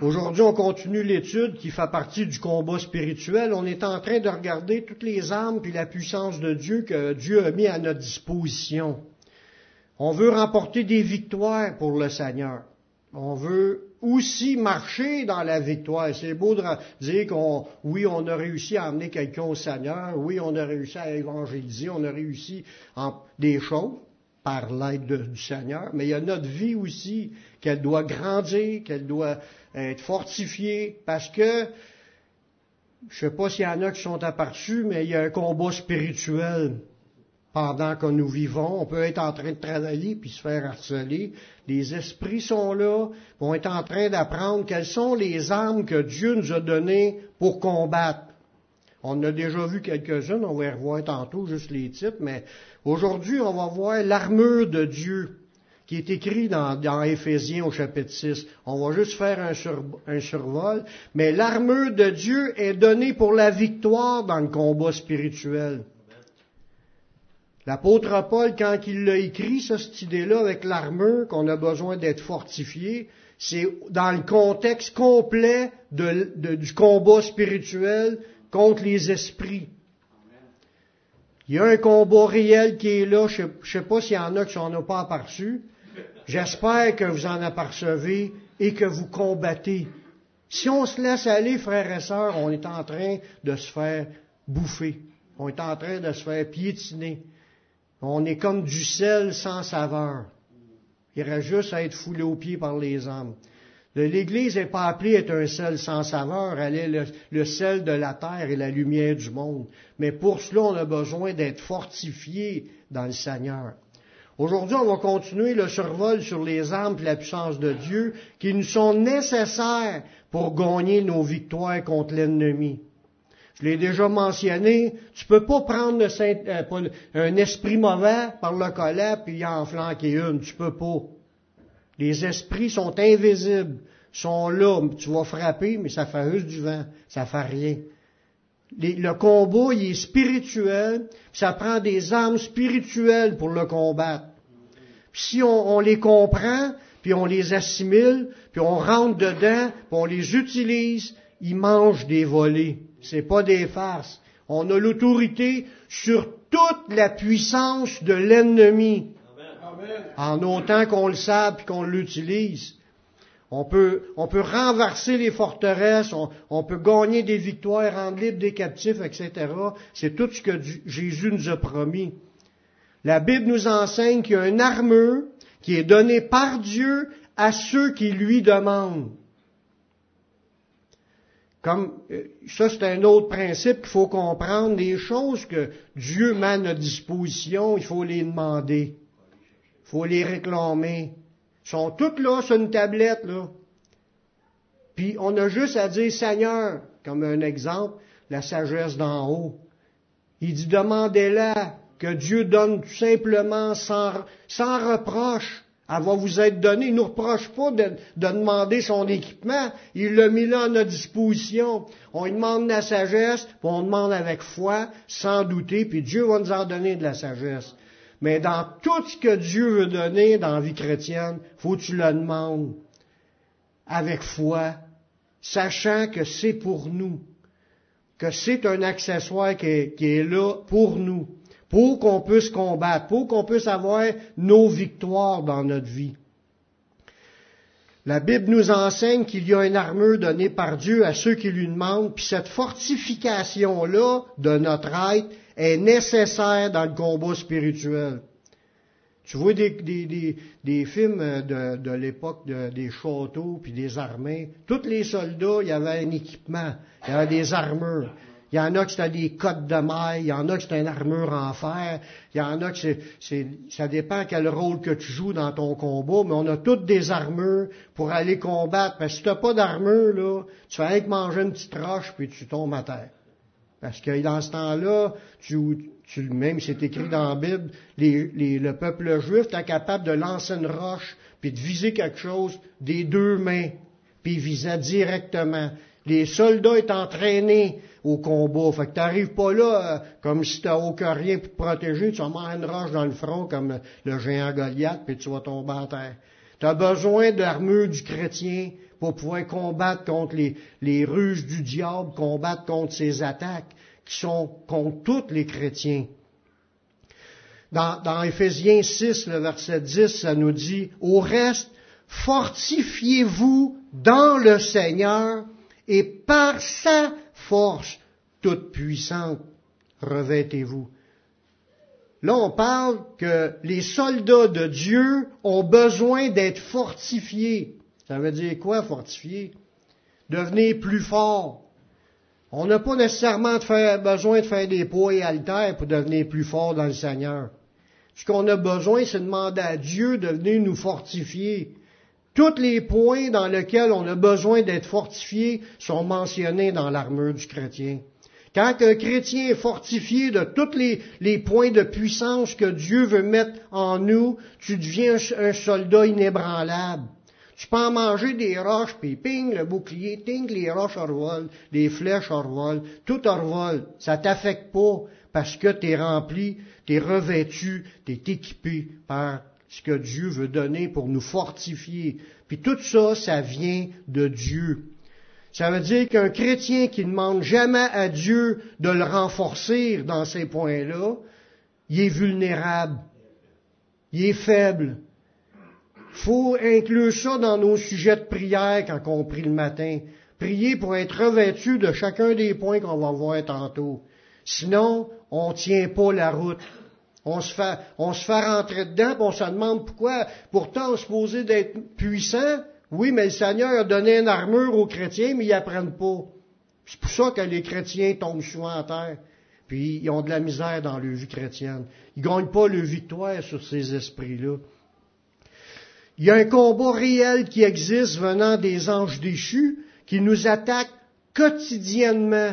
Aujourd'hui, on continue l'étude qui fait partie du combat spirituel. On est en train de regarder toutes les armes puis la puissance de Dieu que Dieu a mis à notre disposition. On veut remporter des victoires pour le Seigneur. On veut aussi marcher dans la victoire. C'est beau de dire qu'on, oui, on a réussi à amener quelqu'un au Seigneur, oui, on a réussi à évangéliser, on a réussi en des choses par l'aide du Seigneur, mais il y a notre vie aussi qu'elle doit grandir, qu'elle doit être fortifiée, parce que je sais pas s'il y en a qui sont aperçus, mais il y a un combat spirituel pendant que nous vivons. On peut être en train de travailler puis se faire harceler. Les esprits sont là, vont être en train d'apprendre quelles sont les armes que Dieu nous a données pour combattre. On a déjà vu quelques-unes, on va y revoir tantôt juste les titres, mais aujourd'hui, on va voir l'armure de Dieu qui est écrit dans, dans Éphésiens au chapitre 6. On va juste faire un, survol, mais l'armure de Dieu est donnée pour la victoire dans le combat spirituel. L'apôtre Paul, quand il l'a écrit, ça, cette idée-là, avec l'armure, qu'on a besoin d'être fortifié, c'est dans le contexte complet du combat spirituel contre les esprits. Il y a un combat réel qui est là. Je ne sais pas s'il y en a qui s'en ont pas aperçu. J'espère que vous en apercevez et que vous combattez. Si on se laisse aller, frères et sœurs, on est en train de se faire bouffer. On est en train de se faire piétiner. On est comme du sel sans saveur. Il reste juste à être foulé aux pieds par les hommes. L'Église n'est pas appelée à être un sel sans saveur, elle est le, sel de la terre et la lumière du monde. Mais pour cela, on a besoin d'être fortifié dans le Seigneur. Aujourd'hui, on va continuer le survol sur les armes et la puissance de Dieu qui nous sont nécessaires pour gagner nos victoires contre l'ennemi. Je l'ai déjà mentionné, tu peux pas prendre euh, un esprit mauvais par le collet puis en flanquer une, tu peux pas. Les esprits sont invisibles, sont là, tu vas frapper, mais ça fait juste du vent, ça fait rien. le combat, il est spirituel, ça prend des armes spirituelles pour le combattre. Si on, les comprend, puis on les assimile, puis on rentre dedans, puis on les utilise, ils mangent des volets. C'est pas des farces. On a l'autorité sur toute la puissance de l'ennemi. En autant qu'on le sache et qu'on l'utilise. On peut renverser les forteresses, on, peut gagner des victoires, rendre libres des captifs, etc. C'est tout ce que Jésus nous a promis. La Bible nous enseigne qu'il y a une armure qui est donnée par Dieu à ceux qui lui demandent. Comme euh, ça, c'est un autre principe qu'il faut comprendre. Les choses que Dieu met à notre disposition, il faut les demander. Il faut les réclamer. Ils sont toutes là sur une tablette, là. Puis on a juste à dire Seigneur, comme un exemple, la sagesse d'en haut. Il dit demandez-la, que Dieu donne tout simplement sans, sans reproche. Elle va vous être donnée. Il ne nous reproche pas de, demander son équipement. Il l'a mis là à notre disposition. On lui demande la sagesse, puis on demande avec foi, sans douter, puis Dieu va nous en donner de la sagesse. Mais dans tout ce que Dieu veut donner dans la vie chrétienne, faut que tu le demandes avec foi, sachant que c'est pour nous, que c'est un accessoire qui est là pour nous pour qu'on puisse combattre, pour qu'on puisse avoir nos victoires dans notre vie. La Bible nous enseigne qu'il y a une armure donnée par Dieu à ceux qui lui demandent, puis cette fortification-là de notre être est nécessaire dans le combat spirituel. Tu vois des, des, des, films de, de l'époque des châteaux puis des armées. Tous les soldats, il y avait un équipement, il y avait des armures. Il y en a qui c'était des cottes de mailles, il y en a qui c'est une armure en fer, il y en a qui c'est, ça dépend quel rôle que tu joues dans ton combat, mais on a toutes des armures pour aller combattre. Parce que si tu n'as pas d'armure, là, tu fais rien que manger une petite roche puis tu tombes à terre. Parce que dans ce temps-là, tu, tu, même c'est écrit dans la Bible, les, le peuple juif était capable de lancer une roche puis de viser quelque chose des deux mains, puis il visait directement. Les soldats étaient entraînés au combat. Fait que t'arrives pas là euh, comme si t'as aucun rien pour te protéger, tu vas mettre une roche dans le front comme le géant Goliath, puis tu vas tomber à terre. Tu besoin d'armure du chrétien pour pouvoir combattre contre les, les ruses du diable, combattre contre ses attaques qui sont contre tous les chrétiens. Dans, dans Éphésiens 6, le verset 10, ça nous dit, au reste, fortifiez-vous dans le Seigneur et par sa force toute puissante, revêtez-vous. Là, on parle que les soldats de Dieu ont besoin d'être fortifiés. Ça veut dire quoi, fortifier? Devenir plus fort. On n'a pas nécessairement besoin de faire des poids et haltères pour devenir plus fort dans le Seigneur. Ce qu'on a besoin, c'est de demander à Dieu de venir nous fortifier. Tous les points dans lesquels on a besoin d'être fortifié sont mentionnés dans l'armure du chrétien. Quand un chrétien est fortifié de tous les, points de puissance que Dieu veut mettre en nous, tu deviens un, soldat inébranlable. Tu peux en manger des roches, puis ping, le bouclier, ting, les roches revolent, les flèches revolent, tout revole. Ça t'affecte pas parce que tu es rempli, tu es revêtu, tu es équipé par ce que Dieu veut donner pour nous fortifier. Puis tout ça, ça vient de Dieu. Ça veut dire qu'un chrétien qui ne demande jamais à Dieu de le renforcer dans ces points-là, il est vulnérable, il est faible. faut inclure ça dans nos sujets de prière quand on prie le matin. Prier pour être revêtu de chacun des points qu'on va voir tantôt. Sinon, on tient pas la route. On se fait, on se fait rentrer dedans, puis on se demande pourquoi. Pourtant, on se supposé d'être puissant, oui, mais le Seigneur a donné une armure aux chrétiens, mais ils apprennent pas. C'est pour ça que les chrétiens tombent souvent à terre. Puis ils ont de la misère dans leur vie chrétienne. Ils gagnent pas le victoire sur ces esprits-là. Il y a un combat réel qui existe venant des anges déchus qui nous attaquent quotidiennement.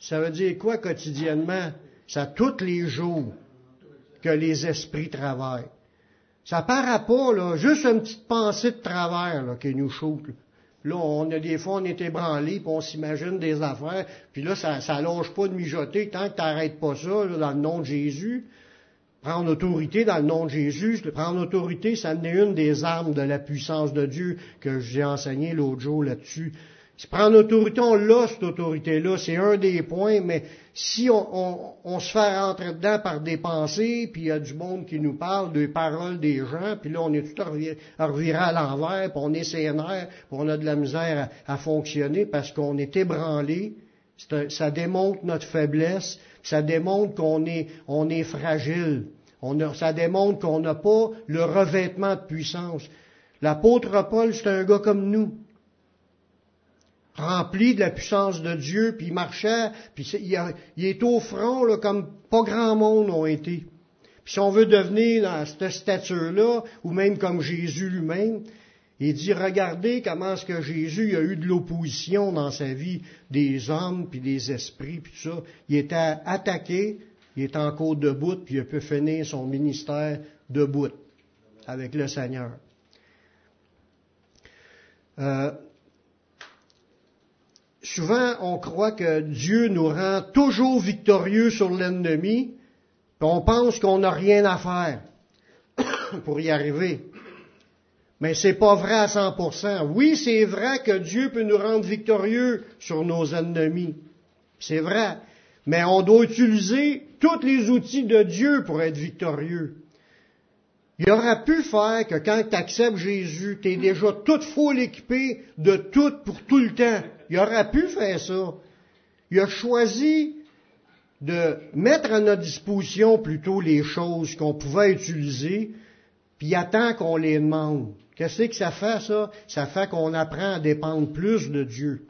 Ça veut dire quoi quotidiennement? Ça tous les jours que les esprits travaillent. Ça paraît pas, là, juste une petite pensée de travers là, qui nous choque. Là, on a des fois, on est ébranlé, puis on s'imagine des affaires, puis là, ça, ça longe pas de mijoter tant que t'arrêtes pas ça, dans le nom de Jésus. Prendre autorité dans le nom de Jésus, prendre autorité, ça en est une des armes de la puissance de Dieu que j'ai enseigné l'autre jour là-dessus. Si prendre autorité, on l'a, cette autorité-là, c'est un des points, mais si on, se fait rentrer dedans par des pensées, puis il y a du monde qui nous parle, des paroles des gens, puis là, on est tout reviré à l'envers, puis on est sénère, puis on a de la misère à, fonctionner parce qu'on est ébranlé. ça démontre notre faiblesse, ça démontre qu'on est, on est fragile. ça démontre qu'on n'a pas le revêtement de puissance. L'apôtre Paul, c'est un gars comme nous rempli de la puissance de Dieu, puis il marchait, puis il, est au front là, comme pas grand monde ont été. Puis si on veut devenir dans cette stature-là, ou même comme Jésus lui-même, il dit, regardez comment est-ce que Jésus a eu de l'opposition dans sa vie, des hommes, puis des esprits, puis tout ça. Il était attaqué, il est encore debout, puis il peut finir son ministère debout avec le Seigneur. Euh, souvent on croit que Dieu nous rend toujours victorieux sur l'ennemi, puis on pense qu'on n'a rien à faire pour y arriver. Mais c'est pas vrai à 100%. Oui, c'est vrai que Dieu peut nous rendre victorieux sur nos ennemis. C'est vrai. Mais on doit utiliser tous les outils de Dieu pour être victorieux. Il aurait pu faire que quand tu acceptes Jésus, tu es déjà tout full équipé de tout pour tout le temps. Il aurait pu faire ça. Il a choisi de mettre à notre disposition plutôt les choses qu'on pouvait utiliser, puis il attend qu'on les demande. Qu'est-ce que ça fait, ça? Ça fait qu'on apprend à dépendre plus de Dieu.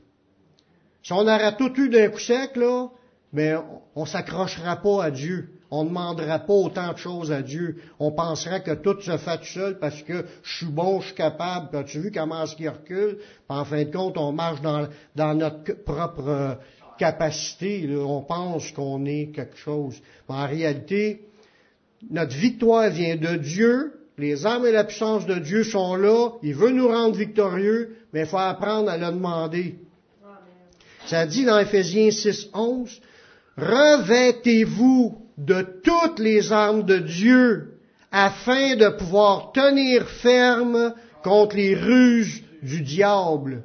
Si on aurait tout eu d'un coup sec, là, mais on s'accrochera pas à Dieu. On ne demandera pas autant de choses à Dieu. On pensera que tout se fait tout seul parce que je suis bon, je suis capable. Puis as-tu vu comment est-ce qu'il recule? Puis en fin de compte, on marche dans, dans notre propre euh, capacité. On pense qu'on est quelque chose. Mais en réalité, notre victoire vient de Dieu. Les âmes et la puissance de Dieu sont là. Il veut nous rendre victorieux, mais il faut apprendre à le demander. Ça dit dans Ephésiens 6, 11, Revêtez-vous de toutes les armes de Dieu afin de pouvoir tenir ferme contre les ruses du diable.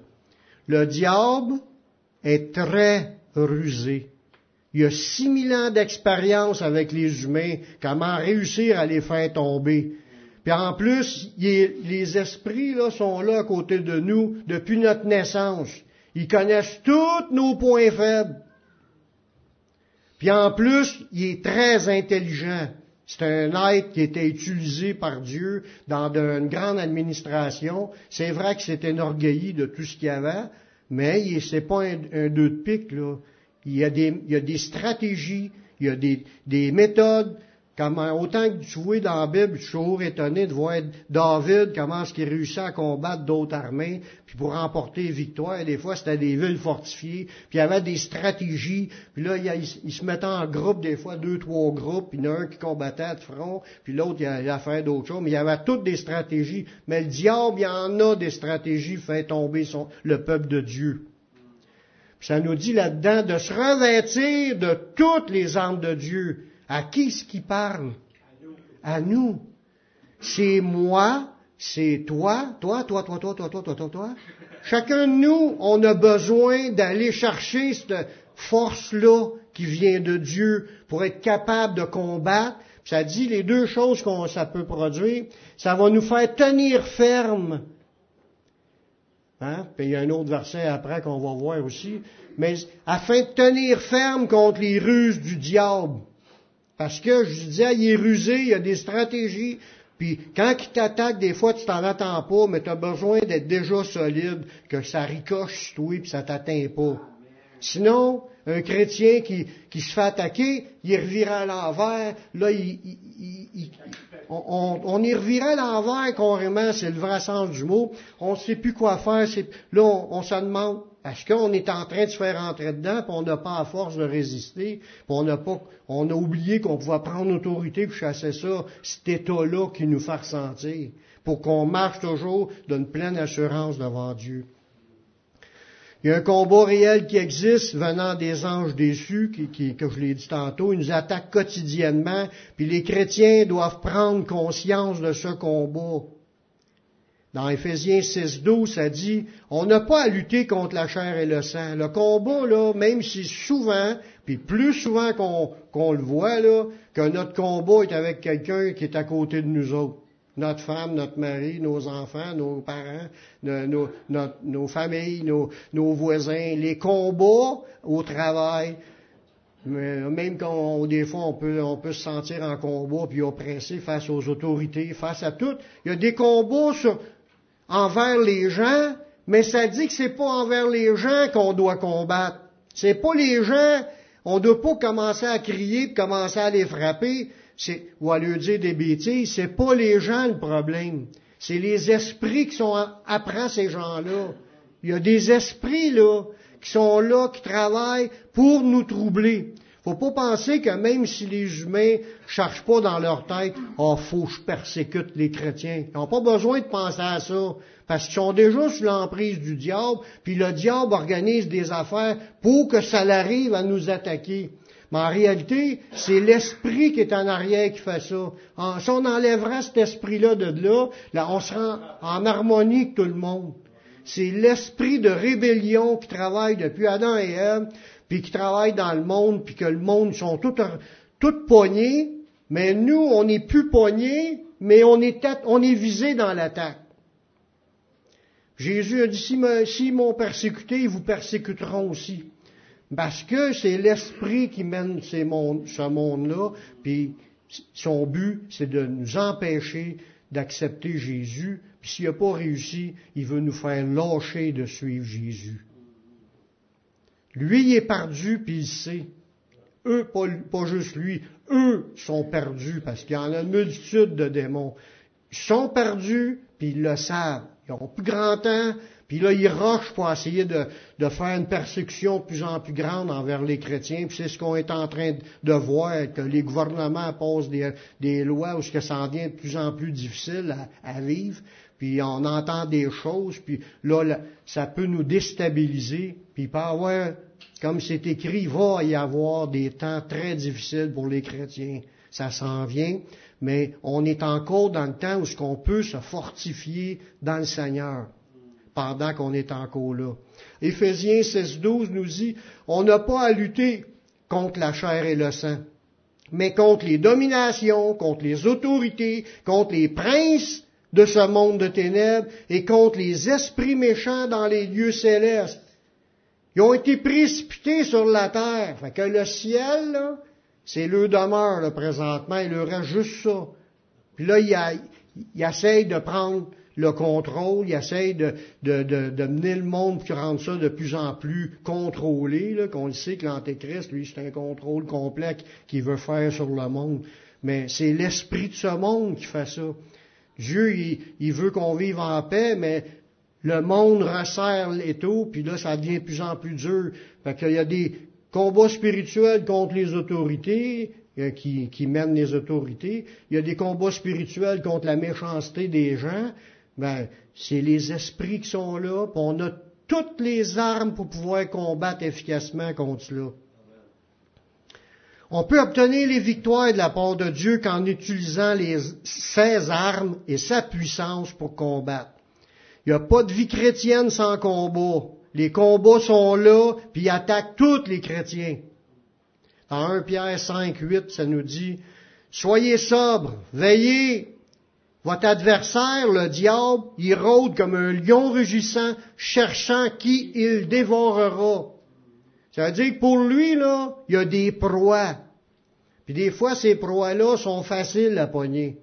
Le diable est très rusé. Il a 6000 ans d'expérience avec les humains, comment réussir à les faire tomber. Puis en plus, les esprits là, sont là à côté de nous depuis notre naissance. Ils connaissent tous nos points faibles. Puis en plus, il est très intelligent. C'est un être qui était utilisé par Dieu dans une grande administration. C'est vrai que c'est enorgueilli de tout ce qu'il y avait, mais c'est pas un, un, deux de pique. Il y, a des, stratégies, il y a des méthodes, autant que tu vois dans la Bible, je suis toujours étonné de voir David, comment est-ce qu'il réussit à combattre d'autres armées, puis pour remporter victoire. Des fois, c'était des villes fortifiées, puis il y avait des stratégies, puis là, il, se mettait en groupe, des fois deux, trois groupes, puis il y en a un qui combattait de front, puis l'autre, il, a fait d'autres choses, mais il y avait toutes des stratégies. Mais le diable, il y en a des stratégies, fait tomber le peuple de Dieu. ça nous dit là-dedans de se revêtir de toutes les armes de Dieu à qui est-ce qui parle? À nous. C'est moi, c'est toi, toi, toi, toi, toi, toi, toi, toi, toi, toi. Chacun de nous, on a besoin d'aller chercher cette force-là qui vient de Dieu pour être capable de combattre. Ça dit les deux choses qu'on ça peut produire. Ça va nous faire tenir ferme. Hein? Puis il y a un autre verset après qu'on va voir aussi. Mais afin de tenir ferme contre les ruses du diable. Parce que je disais, il est rusé, il a des stratégies. Puis quand il t'attaque, des fois, tu t'en attends pas, mais tu as besoin d'être déjà solide, que ça ricoche sur toi, puis ça t'atteint pas. Sinon, un chrétien qui, qui se fait attaquer, il revire à l'envers, là, il, il, on, on, y revire à l'envers carrément, c'est le vrai sens du mot. On ne sait plus quoi faire. Là, on, on se demande, parce qu'on est en train de se faire entrer dedans, puis on n'a pas à force de résister, puis on n'a pas, on a oublié qu'on pouvait prendre autorité et chasser ça, cet état-là qui nous fait ressentir, pour qu'on marche toujours d'une pleine assurance devant Dieu. Il y a un combat réel qui existe venant des anges déçus, qui, qui, je l'ai dit tantôt, ils nous attaquent quotidiennement, puis les chrétiens doivent prendre conscience de ce combat. Dans Éphésiens 6.12, ça dit, on n'a pas à lutter contre la chair et le sang. Le combat, là, même si souvent, puis plus souvent qu'on le voit, là, que notre combat est avec quelqu'un qui est à côté de nous autres. Notre femme, notre mari, nos enfants, nos parents, nos, nos familles, nos, nos, voisins, les combats au travail. Même quand des fois on peut, on peut se sentir en combat puis oppressé face aux autorités, face à tout. Il y a des combats sur, envers les gens, mais ça dit que c'est pas envers les gens qu'on doit combattre. C'est pas les gens, on doit pas commencer à crier commencer à les frapper, ou à leur dire des bêtises. C'est pas les gens le problème. C'est les esprits qui sont après ces gens-là. Il y a des esprits là qui sont là, qui travaillent pour nous troubler. Faut pas penser que même si les humains cherchent pas dans leur tête, oh, faut que je persécute les chrétiens. Ils n'ont pas besoin de penser à ça. Parce qu'ils sont déjà sous l'emprise du diable, puis le diable organise des affaires pour que ça l'arrive à nous attaquer. Mais en réalité, c'est l'esprit qui est en arrière qui fait ça. si on enlèvera cet esprit-là de là, là, on sera en harmonie avec tout le monde. C'est l'esprit de rébellion qui travaille depuis Adam et Ève puis qui travaillent dans le monde, puis que le monde sont tous tout poignés, mais nous, on n'est plus poignés, mais on est, on est visé dans l'attaque. Jésus a dit, si m'ont persécuté, ils vous persécuteront aussi. Parce que c'est l'esprit qui mène ces ce monde-là, puis son but, c'est de nous empêcher d'accepter Jésus, puis s'il n'a pas réussi, il veut nous faire lâcher de suivre Jésus. Lui, est perdu, puis il sait. Eux, pas, juste lui, eux sont perdus, parce qu'il y en a une multitude de démons. Ils sont perdus, puis ils le savent. Ils ont plus grand temps, puis là, ils rushent pour essayer de, faire une persécution de plus en plus grande envers les chrétiens. Puis c'est ce qu'on est en train de voir, que les gouvernements posent des, lois où ce que ça en devient de plus en plus difficile à vivre puis on entend des choses, puis là, ça peut nous déstabiliser, puis peut avoir, comme c'est écrit, il va y avoir des temps très difficiles pour les chrétiens. ça s'en vient, mais on est encore dans le temps où ce qu'on peut se fortifier dans le Seigneur pendant qu'on est encore là. Éphésiens 16.12 nous dit, on n'a pas à lutter contre la chair et le sang, mais contre les dominations, contre les autorités, contre les princes de ce monde de ténèbres et contre les esprits méchants dans les lieux célestes. Ils ont été précipités sur la terre. Fait que le ciel, c'est le demeure là, présentement, il leur reste juste ça. Puis là, il, il essaye de prendre le contrôle, il essaye de, de, de, mener le monde puis rendre ça de plus en plus contrôlé, qu'on le sait que l'Antéchrist, lui, c'est un contrôle complet qu'il veut faire sur le monde. Mais c'est l'esprit de ce monde qui fait ça. Dieu, il, il veut qu'on vive en paix, mais le monde resserre l'étau, puis là, ça devient de plus en plus dur. Fait qu'il y a des combats spirituels contre les autorités, euh, qui, qui mènent les autorités. Il y a des combats spirituels contre la méchanceté des gens. Ben, c'est les esprits qui sont là, puis on a toutes les armes pour pouvoir combattre efficacement contre cela. On peut obtenir les victoires de la part de Dieu qu'en utilisant les, ses armes et sa puissance pour combattre. Il n'y a pas de vie chrétienne sans combat. Les combats sont là, puis ils attaquent tous les chrétiens. Dans 1 Pierre 5, 8, ça nous dit, Soyez sobres, veillez. Votre adversaire, le diable, il rôde comme un lion rugissant, cherchant qui il dévorera. Ça veut dire que pour lui, là, il y a des proies. Puis des fois, ces proies-là sont faciles à pogner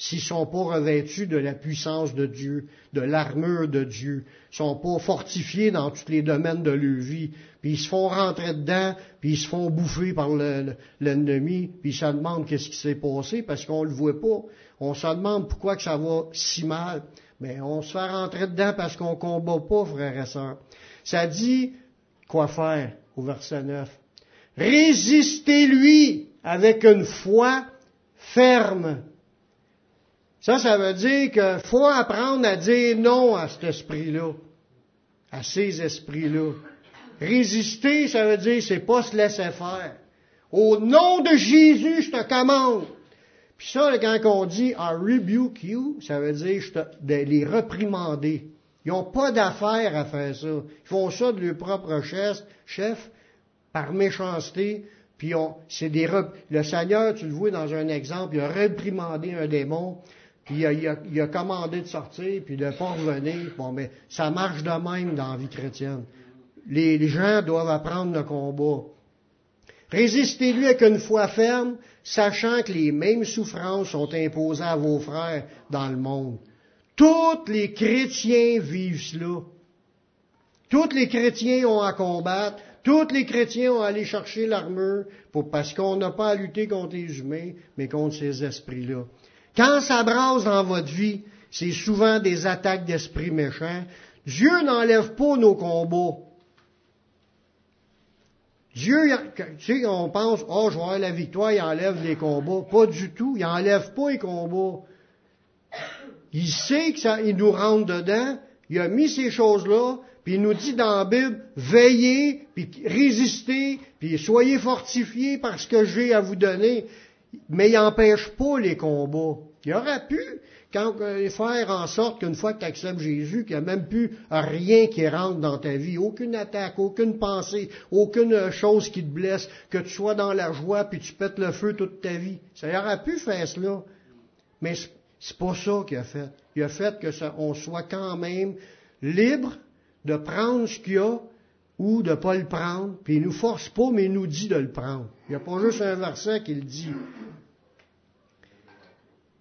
s'ils sont pas revêtus de la puissance de Dieu, de l'armure de Dieu, sont pas fortifiés dans tous les domaines de leur vie, puis ils se font rentrer dedans, puis ils se font bouffer par l'ennemi, puis ils se demandent qu'est-ce qui s'est passé parce qu'on le voit pas. On se demande pourquoi que ça va si mal. Mais on se fait rentrer dedans parce qu'on combat pas, frères et sœurs. Ça dit quoi faire au verset 9. Résistez-lui avec une foi ferme ça, ça veut dire qu'il faut apprendre à dire non à cet esprit-là, à ces esprits-là. Résister, ça veut dire c'est pas se laisser faire. Au nom de Jésus, je te commande. Puis ça, quand on dit I rebuke you, ça veut dire de les reprimander. Ils n'ont pas d'affaire à faire ça. Ils font ça de leur propre chef, par méchanceté. Puis c'est des le Seigneur, tu le vois dans un exemple, il a reprimandé un démon il a, commandé de sortir, puis de ne pas revenir. Bon, mais ça marche de même dans la vie chrétienne. Les, gens doivent apprendre le combat. Résistez-lui avec une foi ferme, sachant que les mêmes souffrances sont imposées à vos frères dans le monde. Tous les chrétiens vivent cela. Tous les chrétiens ont à combattre. Tous les chrétiens ont à aller chercher l'armure parce qu'on n'a pas à lutter contre les humains, mais contre ces esprits-là. Quand ça brasse dans votre vie, c'est souvent des attaques d'esprits méchants. Dieu n'enlève pas nos combats. Dieu, tu sais, on pense, oh, je vais la victoire, il enlève les combats. Pas du tout, il enlève pas les combats. Il sait que ça, il nous rentre dedans, il a mis ces choses-là, puis il nous dit dans la Bible, veillez, puis résistez, puis soyez fortifiés par ce que j'ai à vous donner mais il n'empêche pas les combats. Il aurait pu euh, faire en sorte qu'une fois que tu acceptes Jésus, qu'il n'y a même plus rien qui rentre dans ta vie, aucune attaque, aucune pensée, aucune chose qui te blesse, que tu sois dans la joie puis tu pètes le feu toute ta vie. Ça aurait pu faire cela. Mais c'est pas ça qu'il a fait. Il a fait que on soit quand même libre de prendre ce qu'il y a ou de ne pas le prendre, puis il nous force pas, mais il nous dit de le prendre. Il n'y a pas juste un verset qui le dit.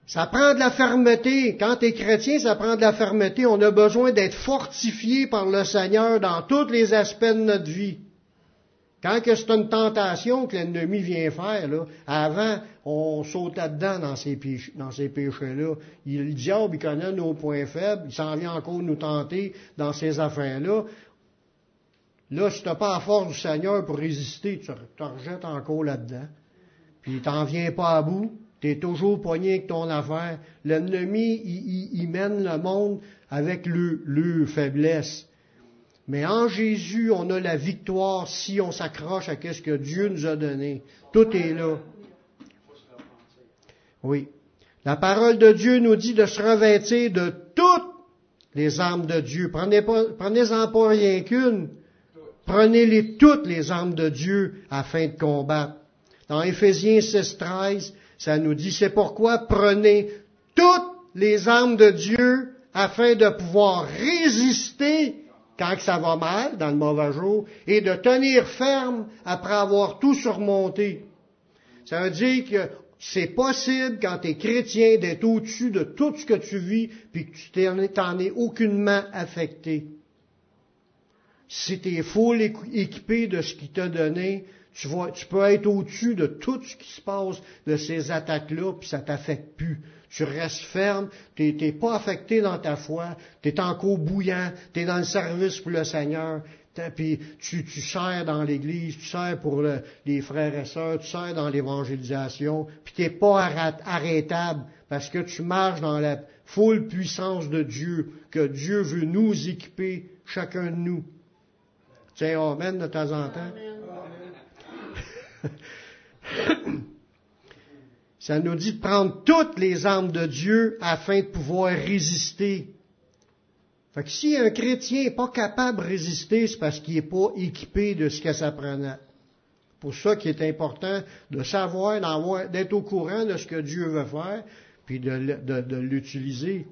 Ça prend de la fermeté. Quand tu es chrétien, ça prend de la fermeté. On a besoin d'être fortifié par le Seigneur dans tous les aspects de notre vie. Quand c'est une tentation que l'ennemi vient faire, là, avant, on sautait dedans dans ces, péchés-là. le diable, il connaît nos points faibles, il s'en vient encore nous tenter dans ces affaires-là. Là, si tu pas la force du Seigneur pour résister, tu te rejettes encore là-dedans. Puis t'en viens pas à bout. Tu es toujours poigné avec ton affaire. L'ennemi, il, mène le monde avec le, le faiblesse. Mais en Jésus, on a la victoire si on s'accroche à ce que Dieu nous a donné. Tout est là. Oui. La parole de Dieu nous dit de se revêtir de toutes les armes de Dieu. Prenez pas, prenez-en pas rien qu'une. Prenez-les toutes les armes de Dieu afin de combattre. Dans Éphésiens 6, 13, ça nous dit, c'est pourquoi prenez toutes les armes de Dieu afin de pouvoir résister quand ça va mal, dans le mauvais jour, et de tenir ferme après avoir tout surmonté. Ça veut dire que c'est possible, quand tu es chrétien, d'être au-dessus de tout ce que tu vis, puis que tu t'en es aucunement affecté. Si tu es équipé de ce qu'il t'a donné, tu, vois, tu peux être au-dessus de tout ce qui se passe de ces attaques-là, puis ça t'affecte plus. Tu restes ferme, tu n'es pas affecté dans ta foi, tu es encore bouillant, tu es dans le service pour le Seigneur, puis tu, tu sers dans l'Église, tu sers pour les frères et sœurs, tu sers dans l'évangélisation, puis tu n'es pas arrêtable parce que tu marches dans la full puissance de Dieu, que Dieu veut nous équiper, chacun de nous. Tiens, Amen de temps en temps. Ça nous dit de prendre toutes les armes de Dieu afin de pouvoir résister fait si un chrétien n'est pas capable de résister, c'est parce qu'il n'est pas équipé de ce que ça prenait. Pour ça qu'il est important de savoir, d'être au courant de ce que Dieu veut faire, puis de, l'utiliser.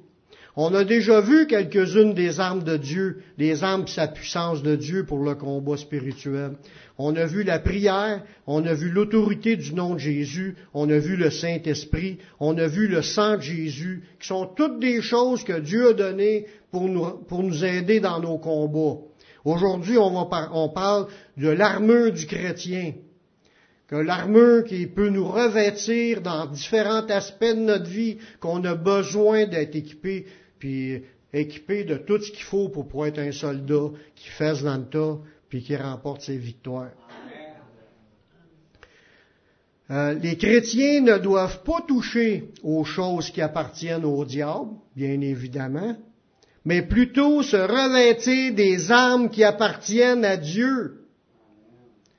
On a déjà vu quelques-unes des armes de Dieu, des armes de sa puissance de Dieu pour le combat spirituel. On a vu la prière, on a vu l'autorité du nom de Jésus, on a vu le Saint-Esprit, on a vu le sang de Jésus, qui sont toutes des choses que Dieu a données pour nous, aider dans nos combats. Aujourd'hui, on, on parle de l'armure du chrétien, que l'armure qui peut nous revêtir dans différents aspects de notre vie, qu'on a besoin d'être équipé, puis équipé de tout ce qu'il faut pour pouvoir être un soldat qui fasse dans le tas, puis qui remporte ses victoires. Euh, les chrétiens ne doivent pas toucher aux choses qui appartiennent au diable, bien évidemment, mais plutôt se revêtir des armes qui appartiennent à Dieu.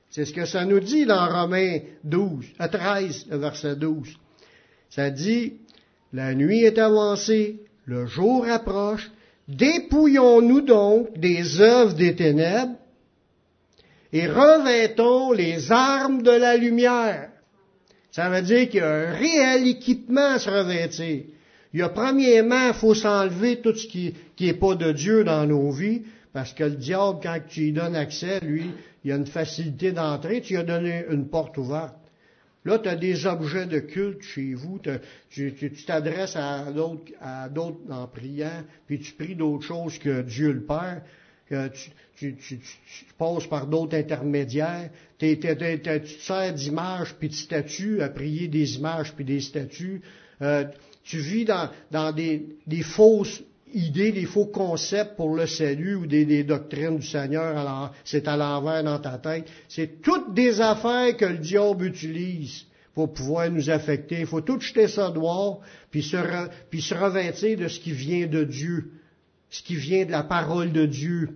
C'est ce que ça nous dit dans Romains 12, 13, verset 12. Ça dit, la nuit est avancée, le jour approche, dépouillons-nous donc des œuvres des ténèbres et revêtons les armes de la lumière. Ça veut dire qu'il y a un réel équipement à se revêtir. Il y a premièrement, il faut s'enlever tout ce qui n'est pas de Dieu dans nos vies, parce que le diable, quand tu lui donnes accès, lui, il a une facilité d'entrée, tu lui as donné une porte ouverte. Là, tu as des objets de culte chez vous, tu t'adresses à d'autres, en priant, puis tu pries d'autres choses que Dieu le Père tu, tu, passes par d'autres intermédiaires, tu te sers d'images puis de statues, à prier des images puis des statues. Euh, tu vis dans, des, fausses idées, des faux concepts pour le salut ou des, doctrines du Seigneur, alors c'est à l'envers dans ta tête. C'est toutes des affaires que le diable utilise pour pouvoir nous affecter. Il faut tout jeter ça dehors, puis se, se revêtir de ce qui vient de Dieu ce qui vient de la parole de Dieu,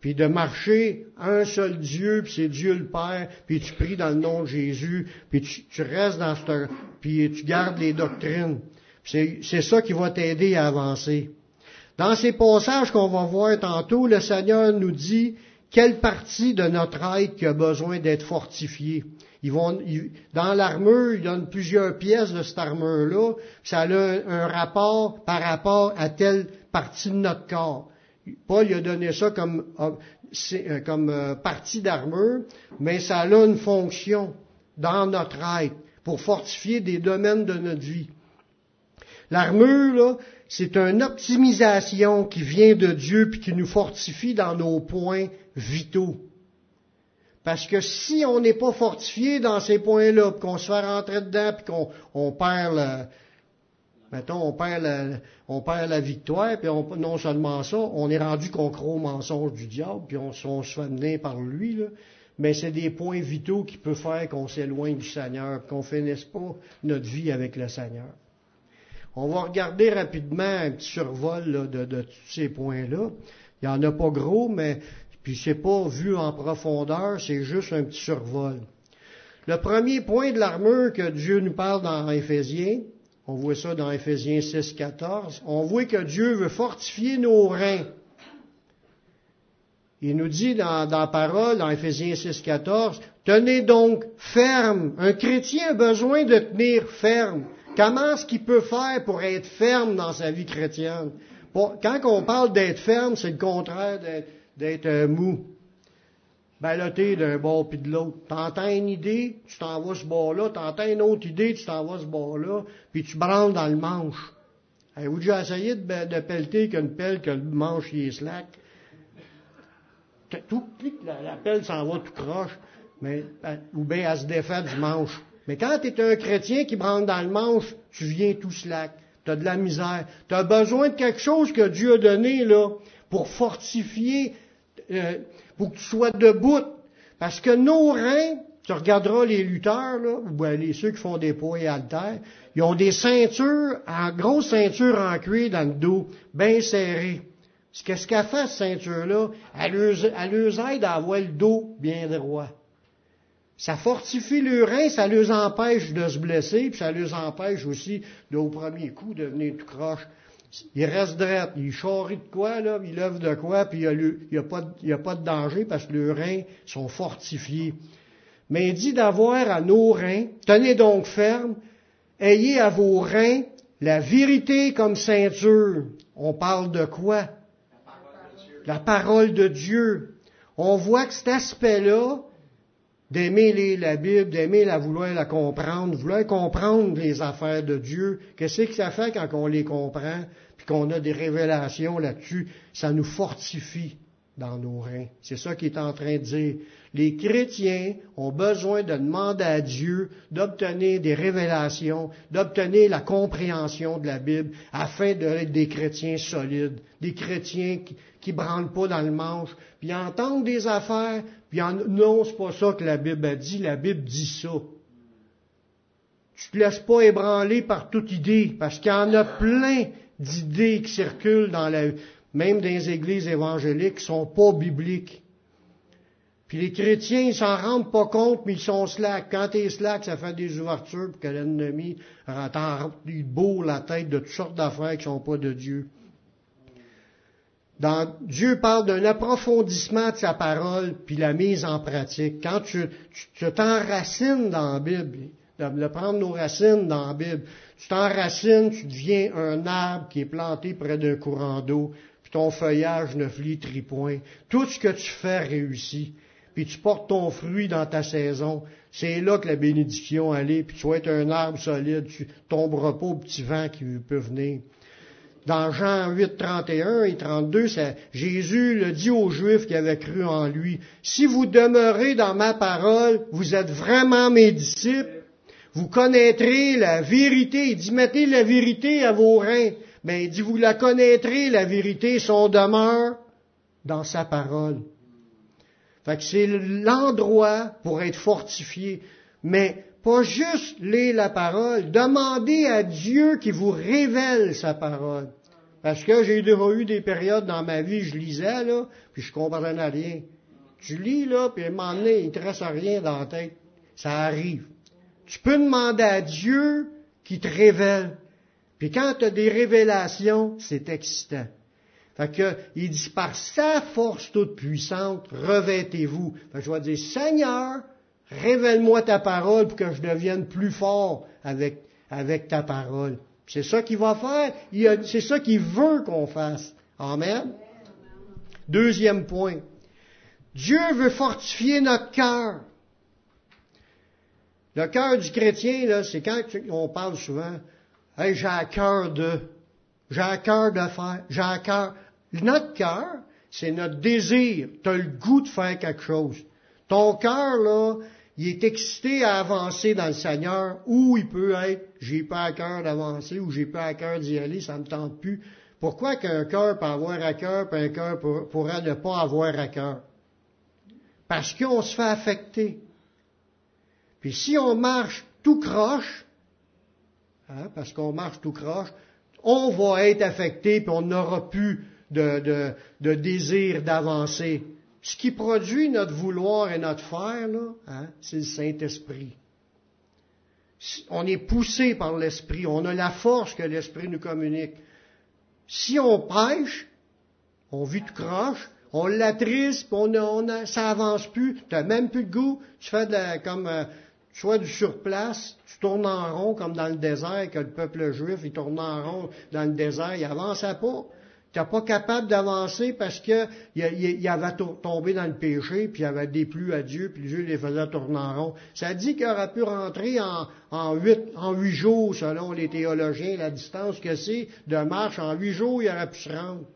puis de marcher un seul Dieu, puis c'est Dieu le Père, puis tu pries dans le nom de Jésus, puis tu, restes dans ce... puis tu gardes les doctrines. C'est ça qui va t'aider à avancer. Dans ces passages qu'on va voir tantôt, le Seigneur nous dit quelle partie de notre être qui a besoin d'être fortifiée. Ils vont, dans l'armure, ils donnent plusieurs pièces de cette armure-là. Ça a un, rapport par rapport à telle partie de notre corps. Paul a donné ça comme, euh, euh, comme euh, partie d'armure, mais ça a une fonction dans notre être pour fortifier des domaines de notre vie. L'armure, c'est une optimisation qui vient de Dieu puis qui nous fortifie dans nos points vitaux. Parce que si on n'est pas fortifié dans ces points-là, qu'on se fait rentrer dedans, puis qu'on on perd le, Mettons, on perd la, on perd la victoire, puis on, non seulement ça, on est rendu qu'on croit au mensonge du diable, puis on, se fait mener par lui, là. mais c'est des points vitaux qui peuvent faire qu'on s'éloigne du Seigneur, qu'on finisse pas notre vie avec le Seigneur. On va regarder rapidement un petit survol de, tous ces points-là. Il n'y en a pas gros, mais puis c'est pas vu en profondeur, c'est juste un petit survol. Le premier point de l'armure que Dieu nous parle dans Éphésiens, On voit ça dans Ephésiens 6, 14. On voit que Dieu veut fortifier nos reins. Il nous dit dans, la parole, dans Ephésiens 6, 14, tenez donc ferme. Un chrétien a besoin de tenir ferme. Comment est-ce qu'il peut faire pour être ferme dans sa vie chrétienne? quand on parle d'être ferme, c'est le contraire d'être euh, mou. Baloté d'un bord puis de l'autre. T'entends une idée, tu t'en vas ce bord-là. T'entends une autre idée, tu t'en vas ce bord-là. Puis tu branles dans le manche. Avez-vous déjà essayé de, pelleter qu'une pelle que le manche y est slack? Tout la, la pelle s'en va tout croche. Mais, euh, ou bien elle se défait du manche. Mais quand tu es un chrétien qui branle dans le manche, tu viens tout slack. Tu as de la misère. Tu as besoin de quelque chose que Dieu a donné là pour fortifier, euh, pour que tu sois debout. Parce que nos reins, tu regarderas les lutteurs, là, ou ceux qui font des poids et haltères, ils ont des ceintures, en grosse ceinture en cuir dans le dos, bien serrées. Qu'est-ce qu'elle fait, cette ceinture-là? Elle leur, aide à avoir le dos bien droit. Ça fortifie le rein, ça les empêche de se blesser, puis ça les empêche aussi, de, au premier coup, de venir tout croche. Ils restent droits, ils charrient de quoi, là, ils lèvent de quoi, puis il n'y a, a, pas de danger parce que leurs reins sont fortifiés. Mais il dit d'avoir à nos reins, tenez donc ferme, ayez à vos reins la vérité comme ceinture. On parle de quoi? La parole de Dieu. On voit que cet aspect-là, d'aimer la Bible, d'aimer la vouloir la comprendre, vouloir comprendre les affaires de Dieu. Qu'est-ce que ça fait quand on les comprend, puis qu'on a des révélations là-dessus? Ça nous fortifie dans nos reins. C'est ça qu'il est en train de dire. Les chrétiens ont besoin de demander à Dieu d'obtenir des révélations, d'obtenir la compréhension de la Bible, afin d'être des chrétiens solides, des chrétiens qui, qui branlent pas dans le manche, puis entendent des affaires, puis en, non, c'est pas ça que la Bible a dit, la Bible dit ça. Tu te laisses pas ébranler par toute idée, parce qu'il y en a plein d'idées qui circulent dans la, même dans les églises évangéliques, sont pas bibliques. Puis les chrétiens, ils s'en rendent pas compte, mais ils sont slack. Quand t'es slack, ça fait des ouvertures pour que l'ennemi bourre la tête de toutes sortes d'affaires qui sont pas de Dieu. Dieu parle d'un approfondissement de sa parole, puis la mise en pratique. Quand tu, t'enracines dans la Bible, de, prendre nos racines dans la Bible, tu t'enracines, tu deviens un arbre qui est planté près d'un courant d'eau, ton feuillage ne flit tripoint. Tout ce que tu fais réussit, puis tu portes ton fruit dans ta saison. C'est là que la bénédiction allait, puis tu vas un arbre solide, tu tomberas pas au petit vent qui peut venir. Dans Jean 8, 31 et 32, Jésus le dit aux Juifs qui avaient cru en lui, si vous demeurez dans ma parole, vous êtes vraiment mes disciples, vous connaîtrez la vérité. Il dit, mettez la vérité à vos reins. Mais il dit, vous la connaîtrez, la vérité, son demeure dans sa parole. Fait que c'est l'endroit pour être fortifié. Mais pas juste lire la parole, demandez à Dieu qui vous révèle sa parole. Parce que j'ai déjà eu des périodes dans ma vie, je lisais, là, puis je comprenais rien. Tu lis, là, puis à un moment donné, il ne te reste rien dans la tête. Ça arrive. Tu peux demander à Dieu qui te révèle. Puis quand tu as des révélations, c'est excitant. Fait que, il dit, par sa force toute puissante, revêtez-vous. Fait que je vais dire, Seigneur, révèle-moi ta parole pour que je devienne plus fort avec, avec ta parole. C'est ça qu'il va faire. C'est ça qu'il veut qu'on fasse. Amen. Deuxième point. Dieu veut fortifier notre cœur. Le cœur du chrétien, là, c'est quand on parle souvent, hey, j'ai un cœur de, j'ai un cœur de faire, j'ai un cœur. Notre cœur, c'est notre désir. Tu as le goût de faire quelque chose. Ton cœur, là, il est excité à avancer dans le Seigneur, ou il peut être, j'ai pas à cœur d'avancer, ou j'ai pas à cœur d'y aller, ça me tente plus. Pourquoi qu'un cœur peut avoir à cœur, puis un cœur pourrait ne pas avoir à cœur? Parce qu'on se fait affecter. Puis si on marche tout croche, hein, parce qu'on marche tout croche, on va être affecté, puis on n'aura plus de, désir d'avancer. Ce qui produit notre vouloir et notre faire, hein, c'est le Saint-Esprit. On est poussé par l'Esprit. On a la force que l'Esprit nous communique. Si on pêche, on vit tout croche, on l'attriste, on, ça avance plus, tu même plus de goût, tu fais de la, comme euh, soit du surplace, tu tournes en rond comme dans le désert, que le peuple juif, il tourne en rond dans le désert, il avançait pas. Tu pas capable d'avancer parce que il, avait tombé dans le péché, puis il avait déplu à Dieu, puis Dieu les faisait tourner en rond. Ça dit qu'il aurait pu rentrer en, huit, en huit jours, selon les théologiens, la distance que c'est de marche. En huit jours, il aurait pu se rendre.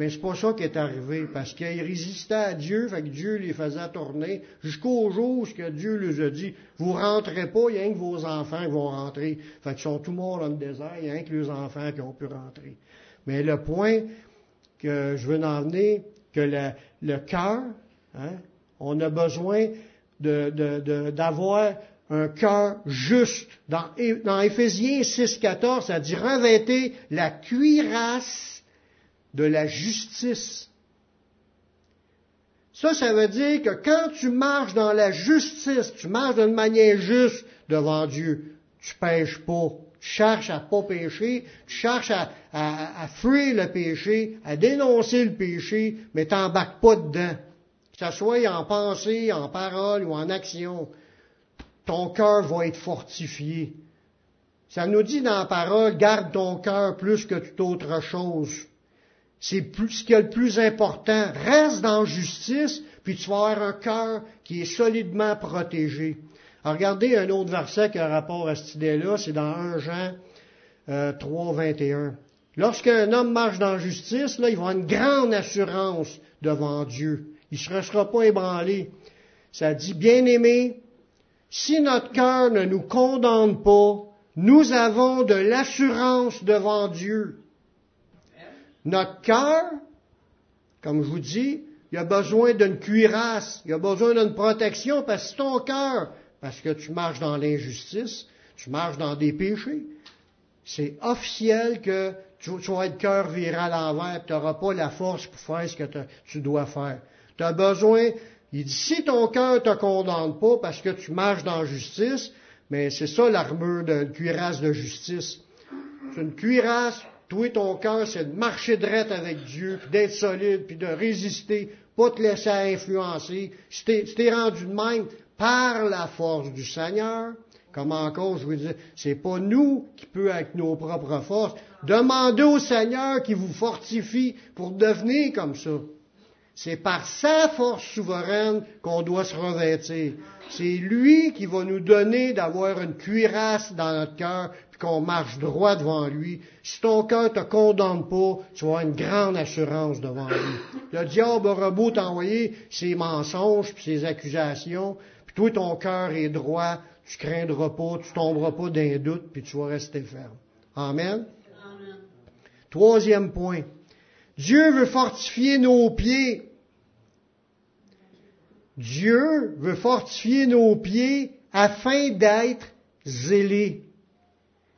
Mais c'est pas ça qui est arrivé, parce qu'ils résistaient à Dieu, fait Dieu les faisait tourner, jusqu'au jour où Dieu leur a dit, vous rentrez pas, il y a que vos enfants qui vont rentrer. Fait qu'ils sont tous morts dans le désert, il y a que les enfants qui ont pu rentrer. Mais le point que je veux en venir, que le, cœur, hein, on a besoin d'avoir un cœur juste. Dans, dans Éphésiens 6.14, ça dit revêtez la cuirasse de la justice. Ça, ça veut dire que quand tu marches dans la justice, tu marches d'une manière juste devant Dieu, tu pêches pas, tu cherches à pas pécher, tu cherches à, à, fuir le péché, à dénoncer le péché, mais t'embarques pas dedans. Que ce soit en pensée, en parole ou en action, ton cœur va être fortifié. Ça nous dit dans la parole, garde ton cœur plus que toute autre chose. C'est plus, ce qui est le plus important. Reste dans justice, puis tu vas avoir un cœur qui est solidement protégé. Alors, regardez un autre verset qui a rapport à cette idée-là, c'est dans 1 Jean euh, 3, 21. Lorsqu'un homme marche dans justice, là, il va avoir une grande assurance devant Dieu. Il ne sera pas ébranlé. Ça dit, bien aimé, si notre cœur ne nous condamne pas, nous avons de l'assurance devant Dieu. Notre cœur, comme je vous dis, il a besoin d'une cuirasse, il a besoin d'une protection parce que ton cœur parce que tu marches dans l'injustice, tu marches dans des péchés. C'est officiel que tu, vas être cœur viré à l'envers, tu n'auras pas la force pour faire ce que tu dois faire. Tu as besoin, il dit, si ton cœur ne te condamne pas parce que tu marches dans justice, mais c'est ça l'armure d'une cuirasse de justice. C'est une cuirasse, toi ton cœur, c'est de marcher droit avec Dieu, puis d'être solide, puis de résister, pas te laisser influencer. Si t'es rendu de même, par la force du Seigneur. Comme encore, je vous dis, c'est pas nous qui peut avec nos propres forces. Demandez au Seigneur qui vous fortifie pour devenir comme ça. C'est par sa force souveraine qu'on doit se revêtir. C'est lui qui va nous donner d'avoir une cuirasse dans notre cœur, puis qu'on marche droit devant lui. Si ton cœur te condamne pas, tu vas avoir une grande assurance devant lui. Le diable aura beau t'envoyer ses mensonges puis ses accusations, puis toi, ton cœur est droit, tu craindras pas, tu tomberas pas d'un doute, puis tu vas rester ferme. Amen? Amen. Troisième point. Dieu veut fortifier nos pieds. Dieu veut fortifier nos pieds afin d'être zélé.